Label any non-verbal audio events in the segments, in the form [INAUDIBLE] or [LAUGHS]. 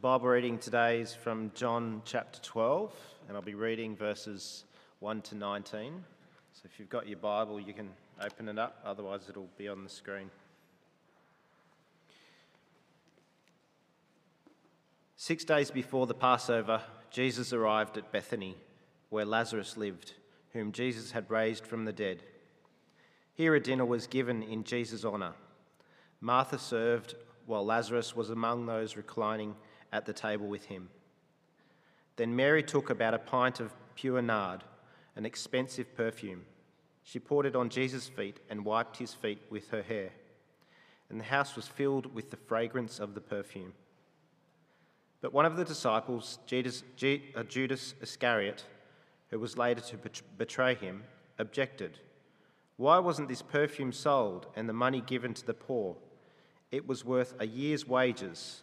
Bible reading today is from John chapter 12, and I'll be reading verses 1 to 19. So if you've got your Bible, you can open it up, otherwise, it'll be on the screen. Six days before the Passover, Jesus arrived at Bethany, where Lazarus lived, whom Jesus had raised from the dead. Here a dinner was given in Jesus' honour. Martha served, while Lazarus was among those reclining at the table with him. Then Mary took about a pint of pure nard, an expensive perfume. She poured it on Jesus' feet and wiped his feet with her hair. And the house was filled with the fragrance of the perfume. But one of the disciples, Judas, uh, Judas Iscariot, who was later to betray him, objected. Why wasn't this perfume sold and the money given to the poor? It was worth a year's wages.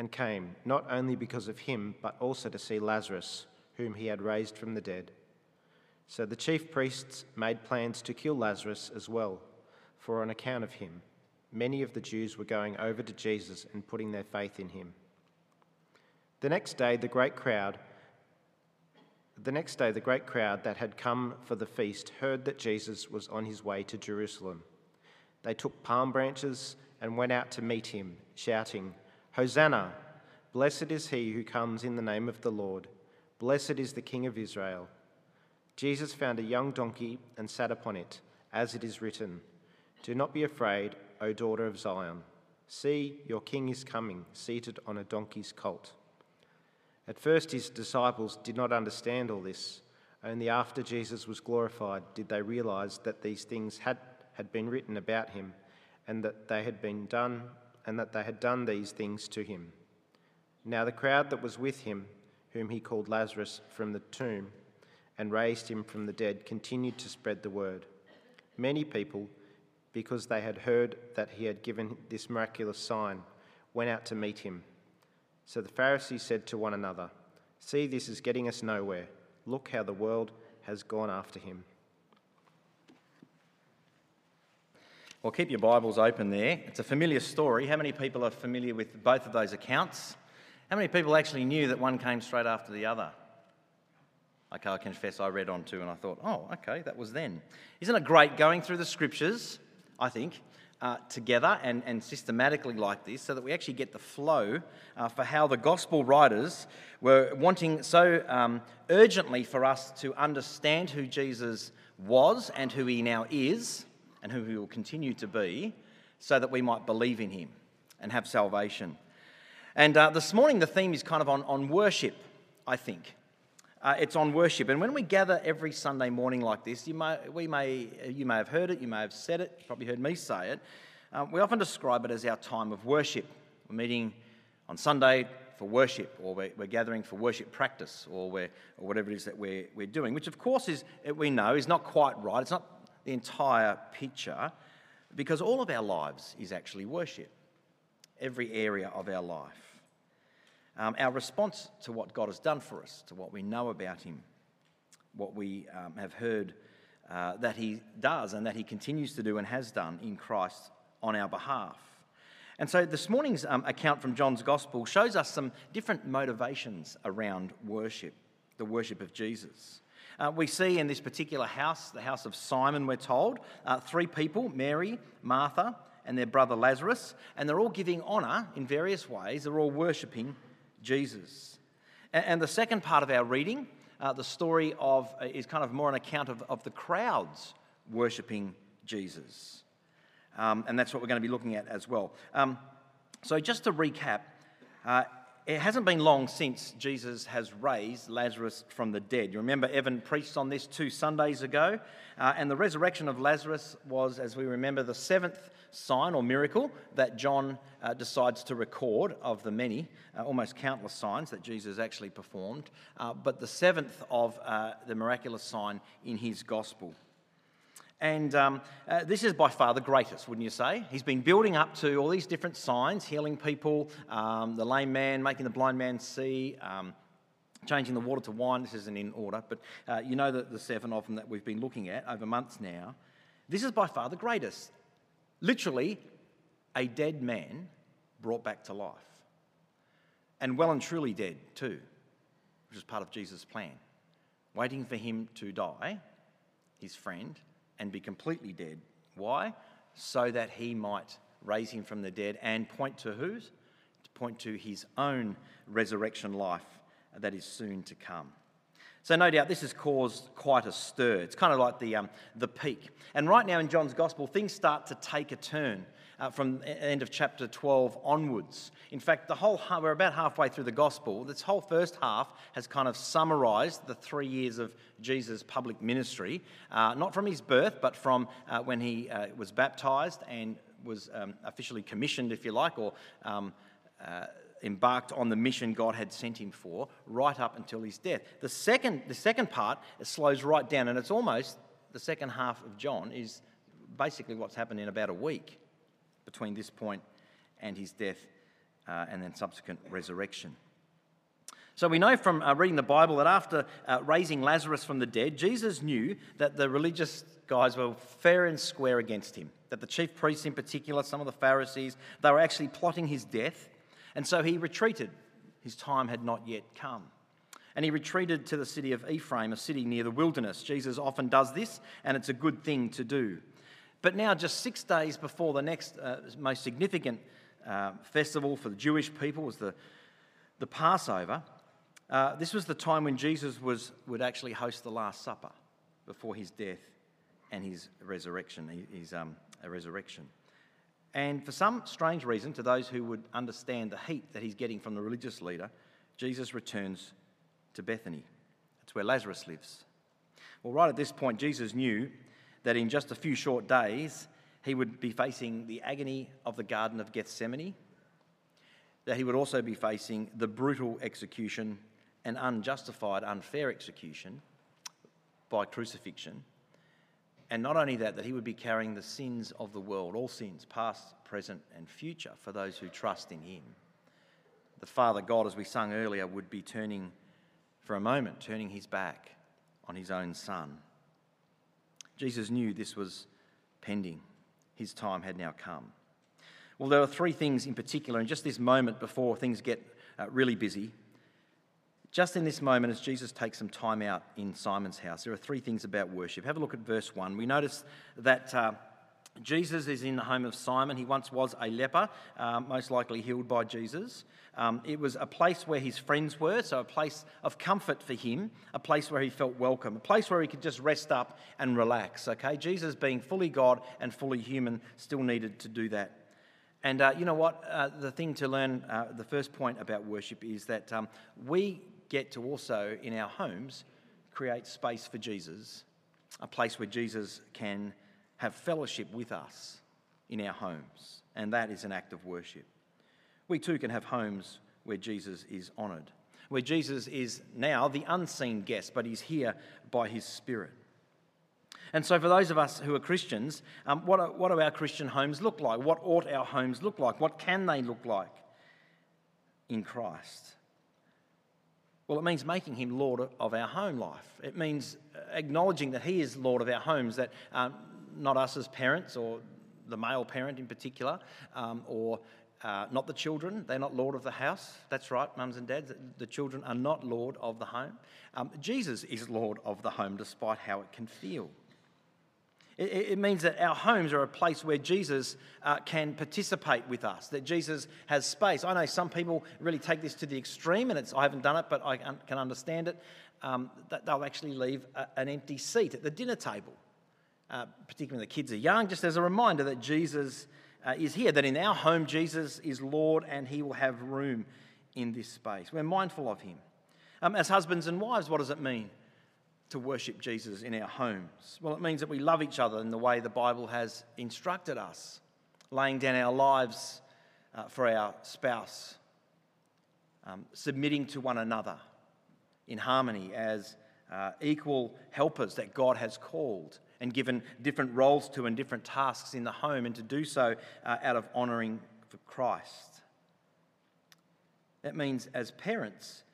and came, not only because of him, but also to see Lazarus, whom he had raised from the dead. So the chief priests made plans to kill Lazarus as well, for on account of him, many of the Jews were going over to Jesus and putting their faith in him. The next day, the great crowd the next day, the great crowd that had come for the feast heard that Jesus was on his way to Jerusalem. They took palm branches and went out to meet him, shouting, Hosanna! Blessed is he who comes in the name of the Lord. Blessed is the King of Israel. Jesus found a young donkey and sat upon it, as it is written Do not be afraid, O daughter of Zion. See, your king is coming, seated on a donkey's colt. At first, his disciples did not understand all this. Only after Jesus was glorified did they realize that these things had, had been written about him and that they had been done and that they had done these things to him. Now the crowd that was with him, whom he called Lazarus from the tomb and raised him from the dead, continued to spread the word. Many people, because they had heard that he had given this miraculous sign, went out to meet him so the Pharisees said to one another, See, this is getting us nowhere. Look how the world has gone after him. Well, keep your Bibles open there. It's a familiar story. How many people are familiar with both of those accounts? How many people actually knew that one came straight after the other? Okay, I confess I read on too and I thought, oh, okay, that was then. Isn't it great going through the scriptures, I think, uh, together and, and systematically like this so that we actually get the flow uh, for how the gospel writers were wanting so um, urgently for us to understand who Jesus was and who he now is and who he will continue to be so that we might believe in him and have salvation. And uh, this morning, the theme is kind of on, on worship, I think. Uh, it's on worship. And when we gather every Sunday morning like this, you may, we may, you may have heard it, you may have said it, probably heard me say it. Um, we often describe it as our time of worship. We're meeting on Sunday for worship, or we're, we're gathering for worship practice, or, we're, or whatever it is that we're, we're doing, which of course is, we know is not quite right. It's not the entire picture, because all of our lives is actually worship, every area of our life um, our response to what God has done for us, to what we know about Him, what we um, have heard uh, that He does and that He continues to do and has done in Christ on our behalf. And so this morning's um, account from John's Gospel shows us some different motivations around worship, the worship of Jesus. Uh, we see in this particular house, the house of Simon, we're told, uh, three people Mary, Martha, and their brother Lazarus, and they're all giving honour in various ways. They're all worshipping Jesus. And the second part of our reading, uh, the story of, uh, is kind of more an account of, of the crowds worshipping Jesus. Um, and that's what we're going to be looking at as well. Um, so, just to recap, uh, it hasn't been long since Jesus has raised Lazarus from the dead. You remember Evan preached on this two Sundays ago, uh, and the resurrection of Lazarus was, as we remember, the seventh sign or miracle that John uh, decides to record of the many, uh, almost countless signs that Jesus actually performed, uh, but the seventh of uh, the miraculous sign in his gospel. And um, uh, this is by far the greatest, wouldn't you say? He's been building up to all these different signs, healing people, um, the lame man, making the blind man see, um, changing the water to wine. This isn't in order, but uh, you know the, the seven of them that we've been looking at over months now. This is by far the greatest. Literally, a dead man brought back to life. And well and truly dead, too, which is part of Jesus' plan. Waiting for him to die, his friend, and be completely dead. Why? So that he might raise him from the dead and point to whose? To point to his own resurrection life that is soon to come. So, no doubt, this has caused quite a stir. It's kind of like the, um, the peak. And right now in John's Gospel, things start to take a turn uh, from the end of chapter 12 onwards. In fact, the whole we're about halfway through the gospel. This whole first half has kind of summarized the three years of Jesus' public ministry, uh, not from his birth, but from uh, when he uh, was baptized and was um, officially commissioned, if you like, or um, uh, embarked on the mission God had sent him for, right up until his death. The second, the second part slows right down, and it's almost the second half of John is basically what's happened in about a week between this point and his death uh, and then subsequent resurrection. So we know from uh, reading the Bible that after uh, raising Lazarus from the dead, Jesus knew that the religious guys were fair and square against him. That the chief priests, in particular, some of the Pharisees, they were actually plotting his death. And so he retreated. His time had not yet come. And he retreated to the city of Ephraim, a city near the wilderness. Jesus often does this, and it's a good thing to do. But now, just six days before the next uh, most significant uh, festival for the Jewish people was the, the Passover, uh, this was the time when Jesus was, would actually host the Last Supper before his death and his resurrection. His, um, resurrection. And for some strange reason, to those who would understand the heat that he's getting from the religious leader, Jesus returns to Bethany. That's where Lazarus lives. Well, right at this point, Jesus knew that in just a few short days, he would be facing the agony of the Garden of Gethsemane, that he would also be facing the brutal execution and unjustified, unfair execution by crucifixion. And not only that, that he would be carrying the sins of the world, all sins, past, present, and future, for those who trust in him. The Father God, as we sung earlier, would be turning for a moment, turning his back on his own Son. Jesus knew this was pending. His time had now come. Well, there are three things in particular, in just this moment before things get uh, really busy. Just in this moment, as Jesus takes some time out in Simon's house, there are three things about worship. Have a look at verse 1. We notice that. Uh, Jesus is in the home of Simon. He once was a leper, um, most likely healed by Jesus. Um, it was a place where his friends were, so a place of comfort for him, a place where he felt welcome, a place where he could just rest up and relax. Okay, Jesus, being fully God and fully human, still needed to do that. And uh, you know what? Uh, the thing to learn, uh, the first point about worship is that um, we get to also, in our homes, create space for Jesus, a place where Jesus can have fellowship with us in our homes, and that is an act of worship. We too can have homes where Jesus is honoured, where Jesus is now the unseen guest, but he's here by his Spirit. And so, for those of us who are Christians, um, what, are, what do our Christian homes look like? What ought our homes look like? What can they look like in Christ? Well, it means making him Lord of our home life. It means acknowledging that he is Lord of our homes, that um, not us as parents, or the male parent in particular, um, or uh, not the children. They're not Lord of the house. That's right, mums and dads. The children are not Lord of the home. Um, Jesus is Lord of the home, despite how it can feel. It, means that our homes are a place where Jesus uh, can participate with us, that Jesus has space. I know some people really take this to the extreme, and it's, I haven't done it, but I can understand it. Um, that they'll actually leave a, an empty seat at the dinner table uh, particularly when the kids are young, just as a reminder that Jesus uh, is here, that in our home, Jesus is Lord and he will have room in this space. We're mindful of him. Um, as husbands and wives, what does it mean to worship Jesus in our homes? Well, it means that we love each other in the way the Bible has instructed us, laying down our lives uh, for our spouse, um, submitting to one another in harmony as uh, equal helpers that God has called and given different roles to and different tasks in the home, and to do so uh, out of honouring for Christ. That means, as parents,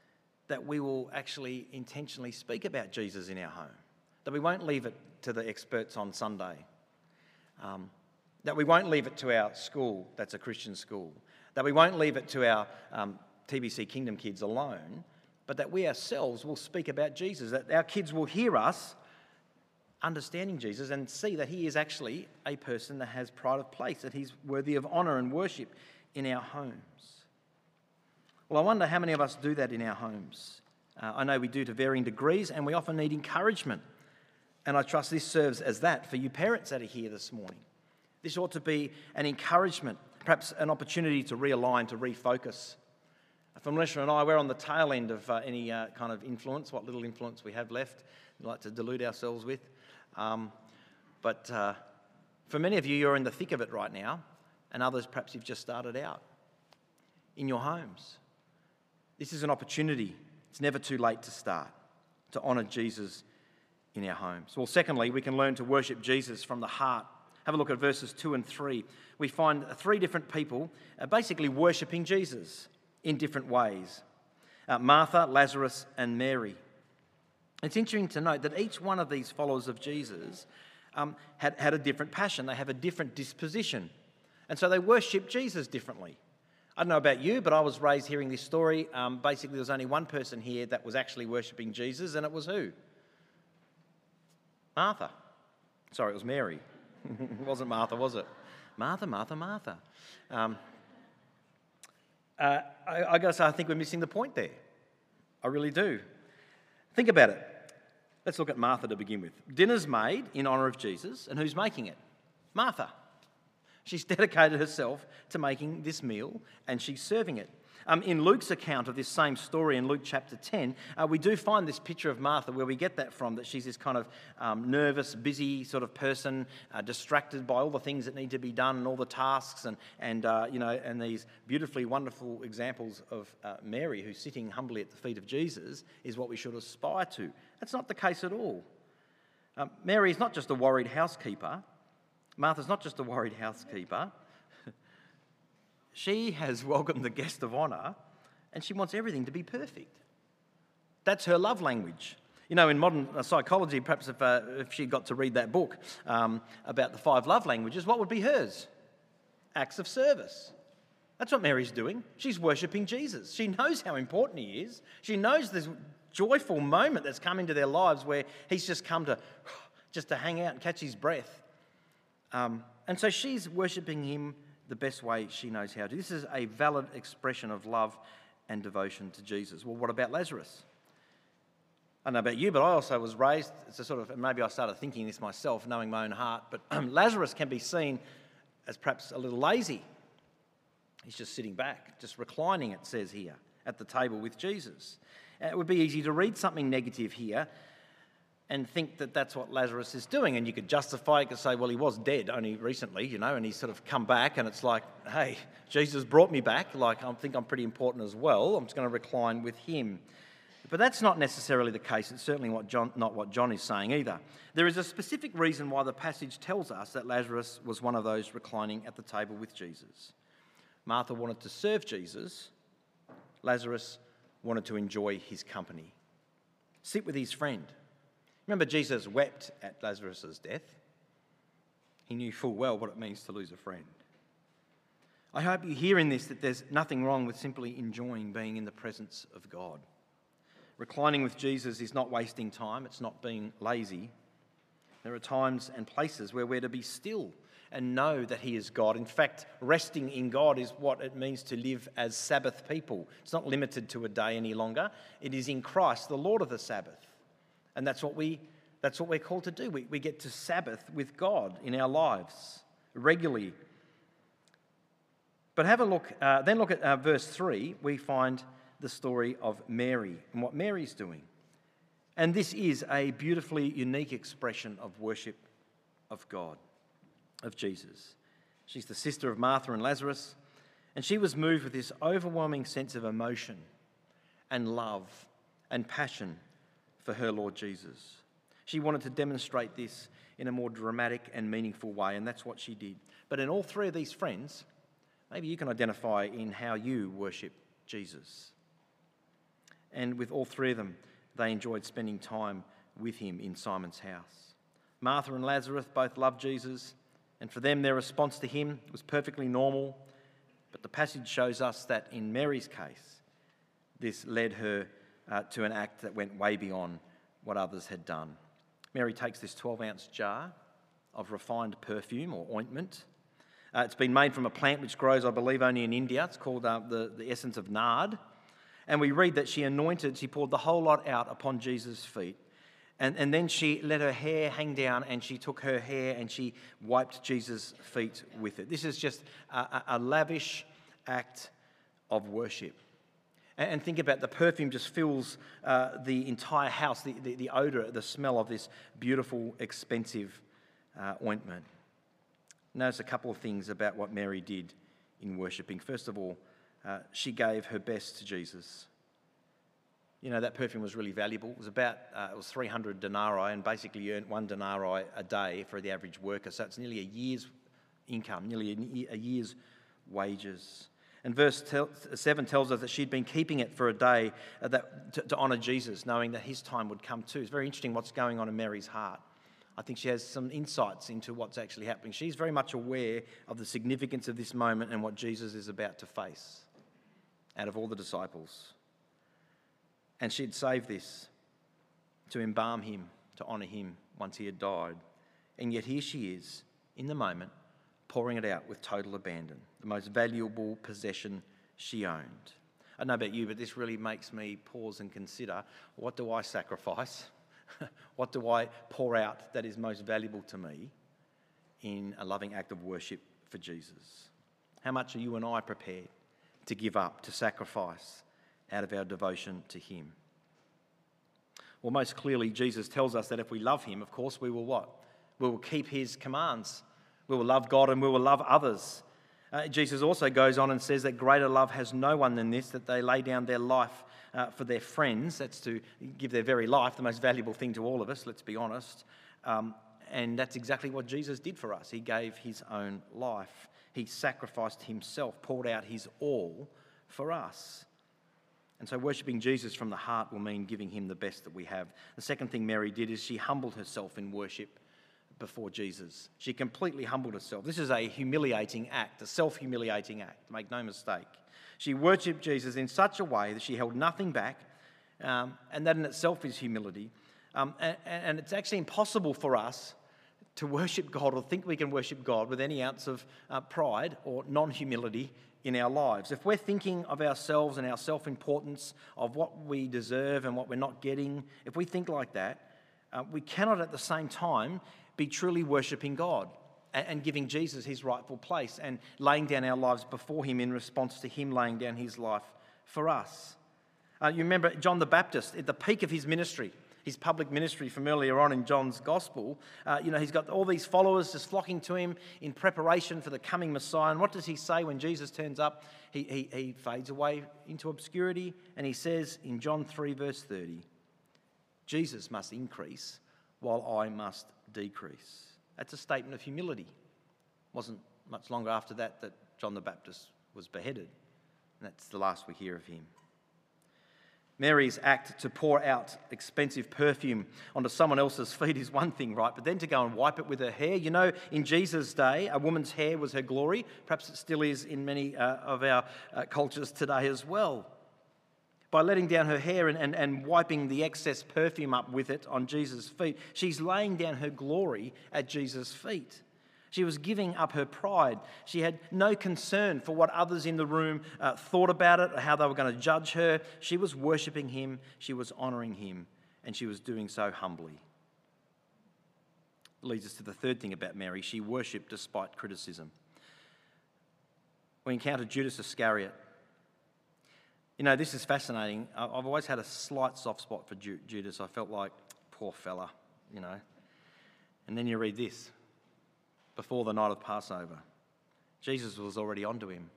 that we will actually intentionally speak about Jesus in our home, that we won't leave it to the experts on Sunday, um, that we won't leave it to our school that's a Christian school, that we won't leave it to our um, TBC Kingdom kids alone, but that we ourselves will speak about Jesus, that our kids will hear us understanding Jesus and see that he is actually a person that has pride of place, that he's worthy of honour and worship in our homes. Well, I wonder how many of us do that in our homes. Uh, I know we do to varying degrees, and we often need encouragement. And I trust this serves as that for you parents that are here this morning. This ought to be an encouragement, perhaps an opportunity to realign, to refocus. For Melissa and I, we're on the tail end of uh, any uh, kind of influence, what little influence we have left, we like to delude ourselves with. Um, but uh, for many of you, you're in the thick of it right now, and others, perhaps you've just started out in your homes. This is an opportunity. It's never too late to start, to honour Jesus in our homes. Well, secondly, we can learn to worship Jesus from the heart. Have a look at verses 2 and 3. We find three different people uh, basically worshipping Jesus in different ways uh, Martha, Lazarus, and Mary. It's interesting to note that each one of these followers of Jesus um, had, had a different passion, they have a different disposition. And so they worship Jesus differently. I don't know about you, but I was raised hearing this story. Um, basically, there was only one person here that was actually worshipping Jesus, and it was who? Martha. Sorry, it was Mary. [LAUGHS] it wasn't Martha, was it? Martha, Martha, Martha. Um, uh, I, I got to say, I think we're missing the point there. I really do. Think about it. Let's look at Martha to begin with. Dinner's made in honour of Jesus, and who's making it? Martha. She's dedicated herself to making this meal and she's serving it. Um, in Luke's account of this same story in Luke chapter 10, uh, we do find this picture of Martha where we get that from that she's this kind of um, nervous, busy sort of person, uh, distracted by all the things that need to be done and all the tasks, and, and, uh, you know, and these beautifully wonderful examples of uh, Mary who's sitting humbly at the feet of Jesus is what we should aspire to. That's not the case at all. Um, Mary is not just a worried housekeeper. Martha's not just a worried housekeeper. she has welcomed the guest of honour and she wants everything to be perfect. That's her love language. You know, in modern uh, psychology, perhaps if, uh, if she got to read that book um, about the five love languages, what would be hers? Acts of service. That's what Mary's doing. She's worshipping Jesus. She knows how important he is. She knows this joyful moment that's come into their lives where he's just come to [SIGHS] just to hang out and catch his breath. Um, and so she's worshipping him the best way she knows how to. This is a valid expression of love and devotion to Jesus. Well, what about Lazarus? I don't know about you, but I also was raised, it's a sort of, maybe I started thinking this myself, knowing my own heart, but [CLEARS THROAT] Lazarus can be seen as perhaps a little lazy. He's just sitting back, just reclining, it says here, at the table with Jesus. It would be easy to read something negative here and think that that's what Lazarus is doing. And you could justify it, could say, well, he was dead only recently, you know, and he's sort of come back, and it's like, hey, Jesus brought me back. Like, I think I'm pretty important as well. I'm just going to recline with him. But that's not necessarily the case. It's certainly what John, not what John is saying either. There is a specific reason why the passage tells us that Lazarus was one of those reclining at the table with Jesus. Martha wanted to serve Jesus, Lazarus wanted to enjoy his company, sit with his friend. Remember, Jesus wept at Lazarus' death. He knew full well what it means to lose a friend. I hope you hear in this that there's nothing wrong with simply enjoying being in the presence of God. Reclining with Jesus is not wasting time, it's not being lazy. There are times and places where we're to be still and know that He is God. In fact, resting in God is what it means to live as Sabbath people. It's not limited to a day any longer, it is in Christ, the Lord of the Sabbath. And that's what, we, that's what we're called to do. We, we get to Sabbath with God in our lives regularly. But have a look, uh, then look at uh, verse 3. We find the story of Mary and what Mary's doing. And this is a beautifully unique expression of worship of God, of Jesus. She's the sister of Martha and Lazarus, and she was moved with this overwhelming sense of emotion and love and passion for her Lord Jesus. She wanted to demonstrate this in a more dramatic and meaningful way, and that's what she did. But in all three of these friends, maybe you can identify in how you worship Jesus. And with all three of them, they enjoyed spending time with him in Simon's house. Martha and Lazarus both loved Jesus, and for them, their response to him was perfectly normal. But the passage shows us that in Mary's case, this led her uh, to an act that went way beyond what others had done. Mary takes this 12 ounce jar of refined perfume or ointment. Uh, it's been made from a plant which grows, I believe, only in India. It's called uh, the, the essence of nard. And we read that she anointed, she poured the whole lot out upon Jesus' feet. And, and then she let her hair hang down and she took her hair and she wiped Jesus' feet with it. This is just a, a, a lavish act of worship. And, think about the perfume just fills uh, the entire house, the, the, the odor, the smell of this beautiful, expensive uh, ointment. Notice a couple of things about what Mary did in worshipping. First of all, uh, she gave her best to Jesus. You know, that perfume was really valuable. It was about, uh, it was 300 denarii, and basically earned one denarii a day for the average worker. So it's nearly a year's income, nearly a year's wages. And verse 7 tells us that she'd been keeping it for a day uh, that, to, to honour Jesus, knowing that his time would come too. It's very interesting what's going on in Mary's heart. I think she has some insights into what's actually happening. She's very much aware of the significance of this moment and what Jesus is about to face out of all the disciples. And she'd saved this to embalm him, to honour him once he had died. And yet here she is, in the moment, pouring it out with total abandon, the most valuable possession she owned. I don't know about you, but this really makes me pause and consider what do I sacrifice? [LAUGHS] what do I pour out that is most valuable to me in a loving act of worship for Jesus? How much are you and I prepared to give up, to sacrifice out of our devotion to Him. Well, most clearly, Jesus tells us that if we love Him, of course, we will what? We will keep His commands. We will love God and we will love others. Uh, Jesus also goes on and says that greater love has no one than this, that they lay down their life uh, for their friends. That's to give their very life, the most valuable thing to all of us, let's be honest. Um, and that's exactly what Jesus did for us. He gave his own life. He sacrificed himself, poured out his all for us. And so, worshipping Jesus from the heart will mean giving him the best that we have. The second thing Mary did is she humbled herself in worship before Jesus. She completely humbled herself. This is a humiliating act, a self humiliating act, make no mistake. She worshipped Jesus in such a way that she held nothing back, um, and that in itself is humility. Um, and, and it's actually impossible for us to worship God or think we can worship God with any ounce of uh, pride or non humility in our lives. If we're thinking of ourselves and our self importance, of what we deserve and what we're not getting, if we think like that, uh, we cannot at the same time be truly worshipping God and, and giving Jesus his rightful place and laying down our lives before him in response to him laying down his life for us. Uh, you remember John the Baptist at the peak of his ministry his public ministry from earlier on in John's gospel. Uh, you know, he's got all these followers just flocking to him in preparation for the coming Messiah. And what does he say when Jesus turns up? He, he, he fades away into obscurity and he says in John 3, verse 30, Jesus must increase while I must decrease. That's a statement of humility. It wasn't much longer after that that John the Baptist was beheaded. And that's the last we hear of him. Mary's act to pour out expensive perfume onto someone else's feet is one thing, right? But then to go and wipe it with her hair. You know, in Jesus' day, a woman's hair was her glory. Perhaps it still is in many uh, of our uh, cultures today as well. By letting down her hair and, and, and wiping the excess perfume up with it on Jesus' feet, she's laying down her glory at Jesus' feet. She was giving up her pride. She had no concern for what others in the room uh, thought about it or how they were going to judge her. She was worshipping him, she was honoring him, and she was doing so humbly. Leads us to the third thing about Mary she worshipped despite criticism. we encounter Judas Iscariot. You know, this is fascinating. I've always had a slight soft spot for Judas. I felt like, poor fella, you know. And then you read this before the night of Passover. Jesus was already onto him.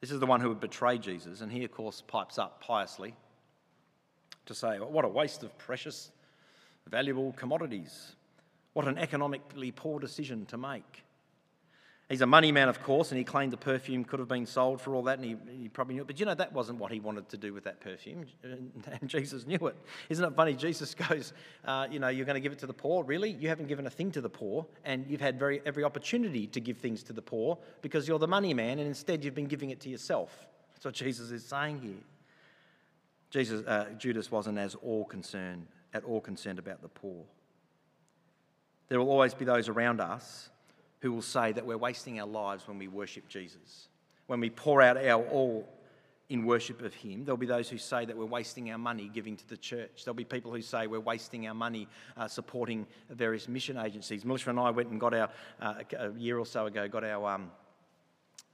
This is the one who would betray Jesus, and he, of course, pipes up piously to say, What a waste of precious, valuable commodities. What an economically poor decision to make. He's a money man, of course, and he claimed the perfume could have been sold for all that, and he, he, probably knew it. But you know, that wasn't what he wanted to do with that perfume, [LAUGHS] and Jesus knew it. Isn't it funny? Jesus [LAUGHS] goes, uh, You know, you're going to give it to the poor? Really? You haven't given a thing to the poor, and you've had very, every opportunity to give things to the poor because you're the money man, and instead you've been giving it to yourself. That's what Jesus is saying here. Jesus, uh, Judas wasn't as all concerned, at all concerned about the poor. There will always be those around us who will say that we're wasting our lives when we worship Jesus. When we pour out our all in worship of Him, there'll be those who say that we're wasting our money giving to the church. There'll be people who say we're wasting our money uh, supporting various mission agencies. Melissa and I went and got our, uh, a year or so ago, got our um,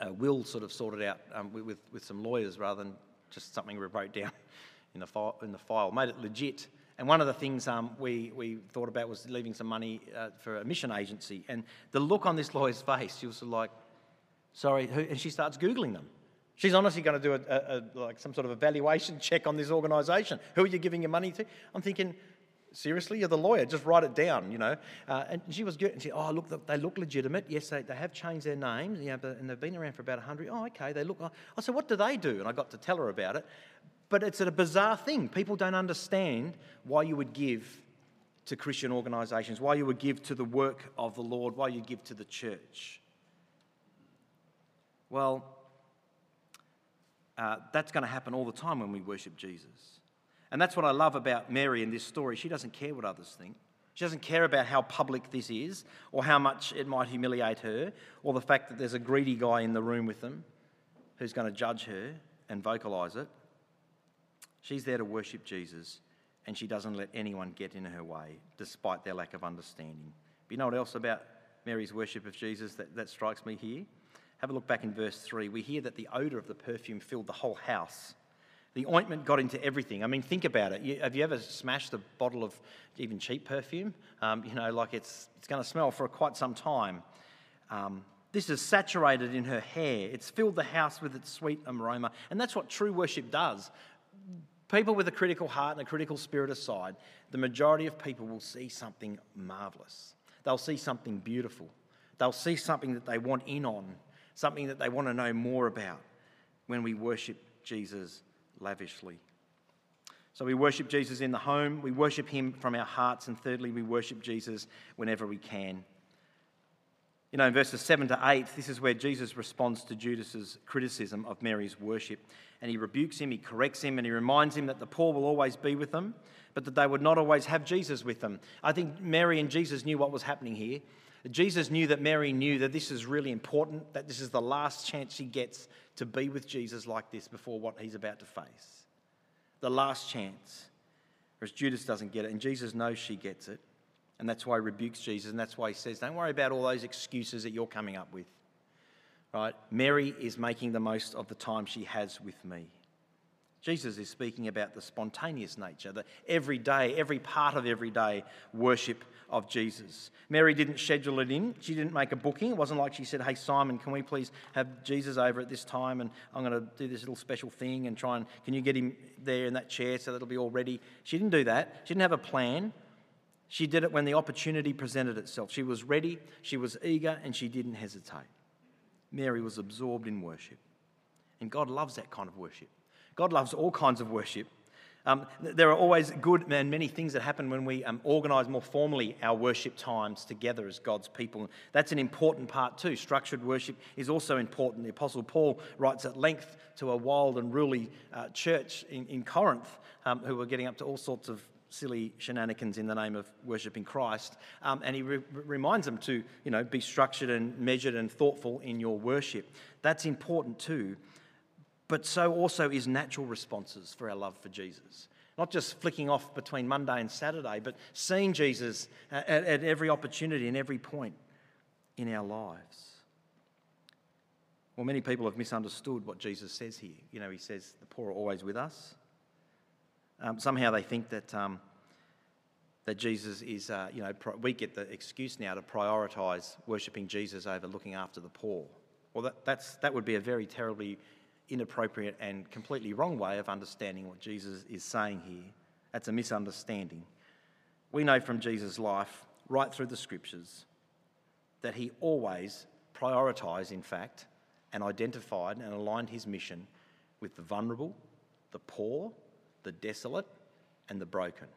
uh, will sort of sorted out um, with, with some lawyers rather than just something we wrote down [LAUGHS] in the, in the file. Made it legit. And one of the things um, we, we thought about was leaving some money uh, for a mission agency. And the look on this lawyer's face, she was like, sorry, who? and she starts Googling them. She's honestly going to do a, a, a, like some sort of evaluation [LAUGHS] check on this organisation. Who are you giving your money to? I'm thinking, seriously, you're the lawyer. Just write it down, you know. Uh, and she was good. And she, oh, look, they look legitimate. Yes, they, they have changed their names, you know, and they've been around for about 100. Oh, okay, they look. I said, what do they do? And I got to tell her about it. But it's a bizarre thing. People don't understand why you would give to Christian organisations, why you would give to the work of the Lord, why you give to the church. Well, uh, that's going to happen all the time when we worship Jesus. And that's what I love about Mary in this story. She doesn't care what others think. She doesn't care about how public this is or how much it might humiliate her or the fact that there's a greedy guy in the room with them who's going to judge her and vocalise it. She's there to worship Jesus, and she doesn't let anyone get in her way, despite their lack of understanding. But you know what else about Mary's worship of Jesus that, that strikes me here? Have a look back in verse 3. We hear that the odour of the perfume filled the whole house. The ointment got into everything. I mean, think about it. You, have you ever smashed a bottle of even cheap perfume? Um, you know, like it's, it's going to smell for quite some time. Um, this is saturated in her hair. It's filled the house with its sweet aroma. And that's what true worship does people with a critical heart and a critical spirit aside, the majority of people will see something marvellous. They'll see something beautiful. They'll see something that they want in on, something that they want to know more about when we worship Jesus lavishly. So we worship Jesus in the home, we worship him from our hearts, and thirdly, we worship Jesus whenever we can. You know, in verses 7 to 8, this is where Jesus responds to Judas's criticism of Mary's worship. And he rebukes him, he corrects him, and he reminds him that the poor will always be with them, but that they would not always have Jesus with them. I think Mary and Jesus knew what was happening here. Jesus knew that Mary knew that this is really important, that this is the last chance she gets to be with Jesus like this before what he's about to face. The last chance. Whereas Judas doesn't get it, and Jesus knows she gets it. And that's why he rebukes Jesus, and that's why he says, Don't worry about all those excuses that you're coming up with. Right? Mary is making the most of the time she has with me. Jesus is speaking about the spontaneous nature, the everyday, every part of everyday worship of Jesus. Mary didn't schedule it in. She didn't make a booking. It wasn't like she said, Hey, Simon, can we please have Jesus over at this time? And I'm going to do this little special thing and try and, can you get him there in that chair so that it'll be all ready? She didn't do that. She didn't have a plan. She did it when the opportunity presented itself. She was ready, she was eager, and she didn't hesitate. Mary was absorbed in worship. And God loves that kind of worship. God loves all kinds of worship. Um, there are always good and many things that happen when we um, organise more formally our worship times together as God's people. That's an important part too. Structured worship is also important. The Apostle Paul writes at length to a wild and ruly uh, church in, in Corinth um, who were getting up to all sorts of silly shenanigans in the name of worshipping Christ. Um, and he re- reminds them to, you know, be structured and measured and thoughtful in your worship. That's important too. But so also is natural responses for our love for Jesus. Not just flicking off between Monday and Saturday, but seeing Jesus at, at every opportunity and every point in our lives. Well, many people have misunderstood what Jesus says here. You know, he says the poor are always with us. Um, somehow they think that, um, that Jesus is, uh, you know, pro- we get the excuse now to prioritise worshipping Jesus over looking after the poor. Well, that, that's, that would be a very terribly inappropriate and completely wrong way of understanding what Jesus is saying here. That's a misunderstanding. We know from Jesus' life, right through the scriptures, that he always prioritised, in fact, and identified and aligned his mission with the vulnerable, the poor, the desolate, and the broken.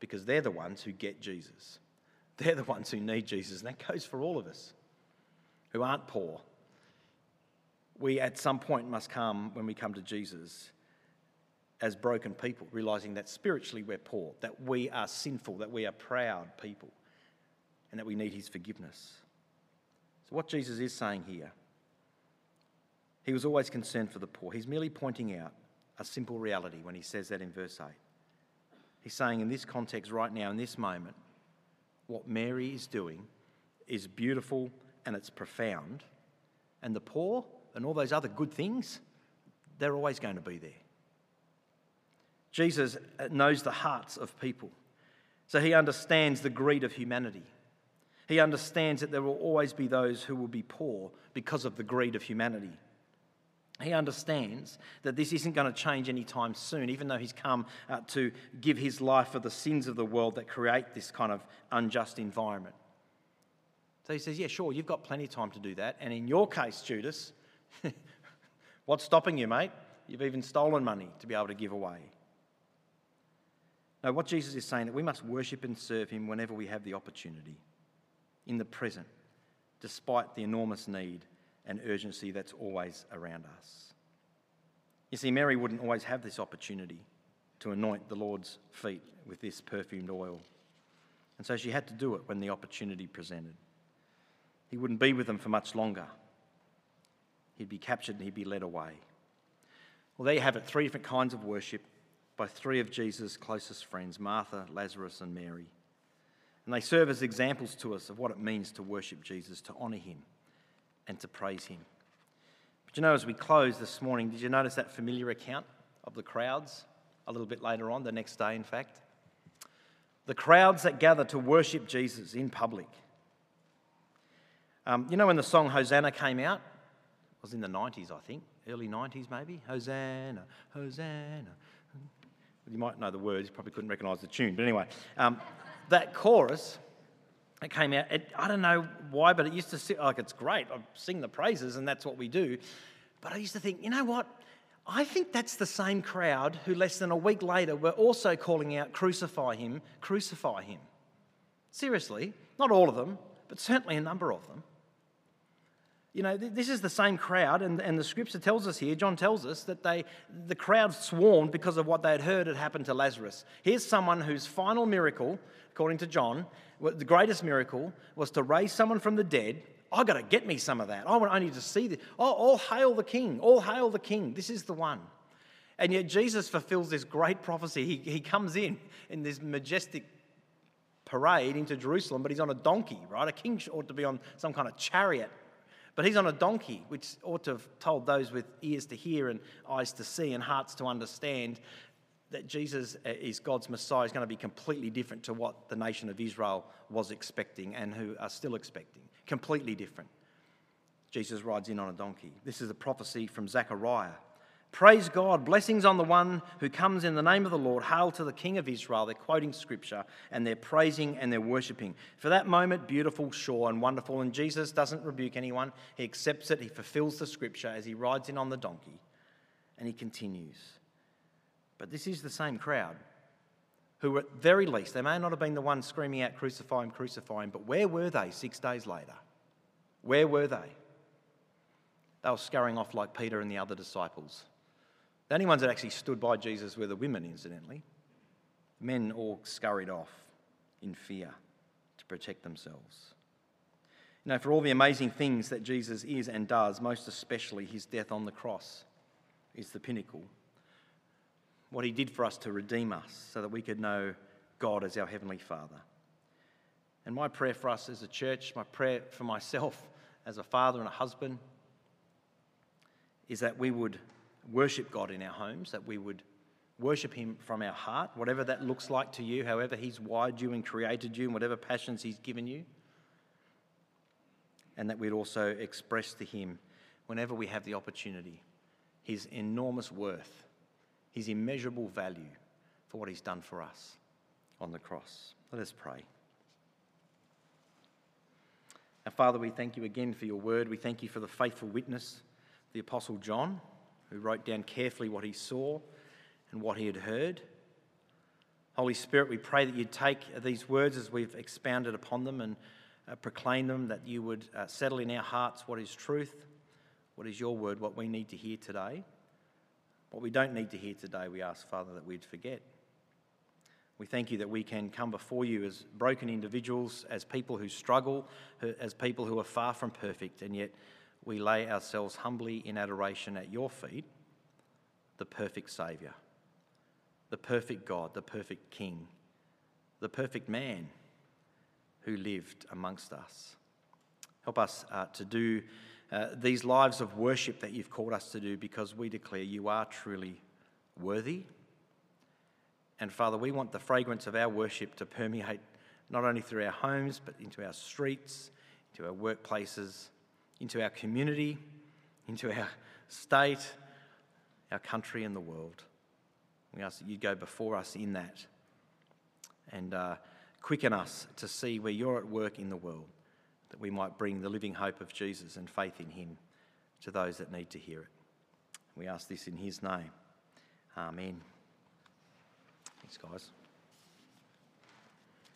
Because they're the ones who get Jesus. [LAUGHS] They're the ones who need Jesus. And that goes for all of us who aren't poor. We at some point must come, when we come to Jesus, as broken people, realizing that spiritually we're poor, that we are sinful, that we are proud people, and that we need his forgiveness. So, what Jesus is saying here, he was always concerned for the poor. He's merely pointing out a simple reality when he says that in verse 8. He's saying, in this context, right now, in this moment, what Mary is doing is beautiful and it's profound. And the poor and all those other good things, they're always going to be there. Jesus knows the hearts of people, so he understands the greed of humanity. He understands that there will always be those who will be poor because of the greed of humanity. He understands that this isn't going to change anytime soon, even though he's come uh, to give his life for the sins of the world that create this kind of unjust environment. So he says, Yeah, sure, you've got plenty of time to do that. And in your case, Judas, [LAUGHS] what's stopping you, mate? You've even stolen money to be able to give away. No, what Jesus is saying that we must worship and serve him whenever we have the opportunity, in the present, despite the enormous need and urgency that's always around us. You see, Mary wouldn't always have this opportunity to anoint the Lord's feet with this perfumed oil. And so she had to do it when the opportunity presented. He wouldn't be with them for much longer. He'd be captured and he'd be led away. Well, there you have it three different kinds of worship by three of Jesus' closest friends Martha, Lazarus, and Mary. And they serve as examples to us of what it means to worship Jesus, to honour him and to praise Him. But you know, as we close this morning, did you notice that familiar account of the crowds a little bit later on, the next day, in fact? The crowds that gather to worship Jesus in public. Um, you know, when the song Hosanna came out, it was in the 90s, I think, early 90s maybe. Hosanna, Hosanna. You might know the words, you probably couldn't recognise the tune, but anyway, um, that chorus it came out. It, I don't know why, but it used to sit like it's great. I sing the praises, and that's what we do. But I used to think, you know what? I think that's the same crowd who less than a week later were also calling out, Crucify him, crucify him. Seriously, not all of them, but certainly a number of them. You know, this is the same crowd, and, and the scripture tells us here, John tells us, that they, the crowd swarmed because of what they had heard had happened to Lazarus. Here's someone whose final miracle, according to John, the greatest miracle was to raise someone from the dead. I've got to get me some of that. I, want, I need to see this. Oh, all hail the king. All hail the king. This is the one. And yet Jesus fulfills this great prophecy. He, he comes in in this majestic parade into Jerusalem, but he's on a donkey, right? A king ought to be on some kind of chariot. But he's on a donkey, which ought to have told those with ears to hear and eyes to see and hearts to understand that Jesus uh, is God's Messiah is going to be completely different to what the nation of Israel was expecting and who are still expecting. Completely different. Jesus rides in on a donkey. This is a prophecy from Zechariah. Praise God, blessings on the one who comes in the name of the Lord. Hail to the King of Israel. They're quoting scripture and they're praising and they're worshipping. For that moment, beautiful, sure, and wonderful. And Jesus doesn't rebuke anyone, he accepts it, he fulfills the scripture as he rides in on the donkey and he continues. But this is the same crowd who, at very least, they may not have been the ones screaming out, Crucify him, crucify him, but where were they six days later? Where were they? They were scurrying off like Peter and the other disciples. The only ones that actually stood by Jesus were the women, incidentally. Men all scurried off in fear to protect themselves. You know, for all the amazing things that Jesus is and does, most especially his death on the cross is the pinnacle what he did for us to redeem us so that we could know God as our Heavenly Father. And my prayer for us as a church, my prayer for myself as a father and a husband, is that we would worship God in our homes, that we would worship Him from our heart, whatever that looks like to you, however He's wired you and created you, and whatever passions He's given you. And that we'd also express to Him, whenever we have the opportunity, His enormous worth, His immeasurable value for what He's done for us on the cross. Let us pray. Now, Father, we thank you again for your word. We thank you for the faithful witness, the Apostle John, who wrote down carefully what he saw and what he had heard. Holy Spirit, we pray that you'd take these words as we've expounded upon them and uh, proclaim them, that you would uh, settle in our hearts what is truth, what is your word, what we need to hear today. What we don't need to hear today, we ask, Father, that we'd forget. We thank you that we can come before you as broken individuals, as people who struggle, as people who are far from perfect, and yet we lay ourselves humbly in adoration at your feet, the perfect Saviour, the perfect God, the perfect King, the perfect man who lived amongst us. Help us uh, to do uh, these lives of worship that you've called us to do because we declare you are truly worthy and Father, we want the fragrance of our worship to permeate not only through our homes, but into our streets, into our workplaces, into our community, into our state, our country, and the world. We ask that you go before us in that and uh, quicken us to see where you're at work in the world, that we might bring the living hope of Jesus and faith in him to those that need to hear it. We ask this in his name. Amen. Thanks, guys.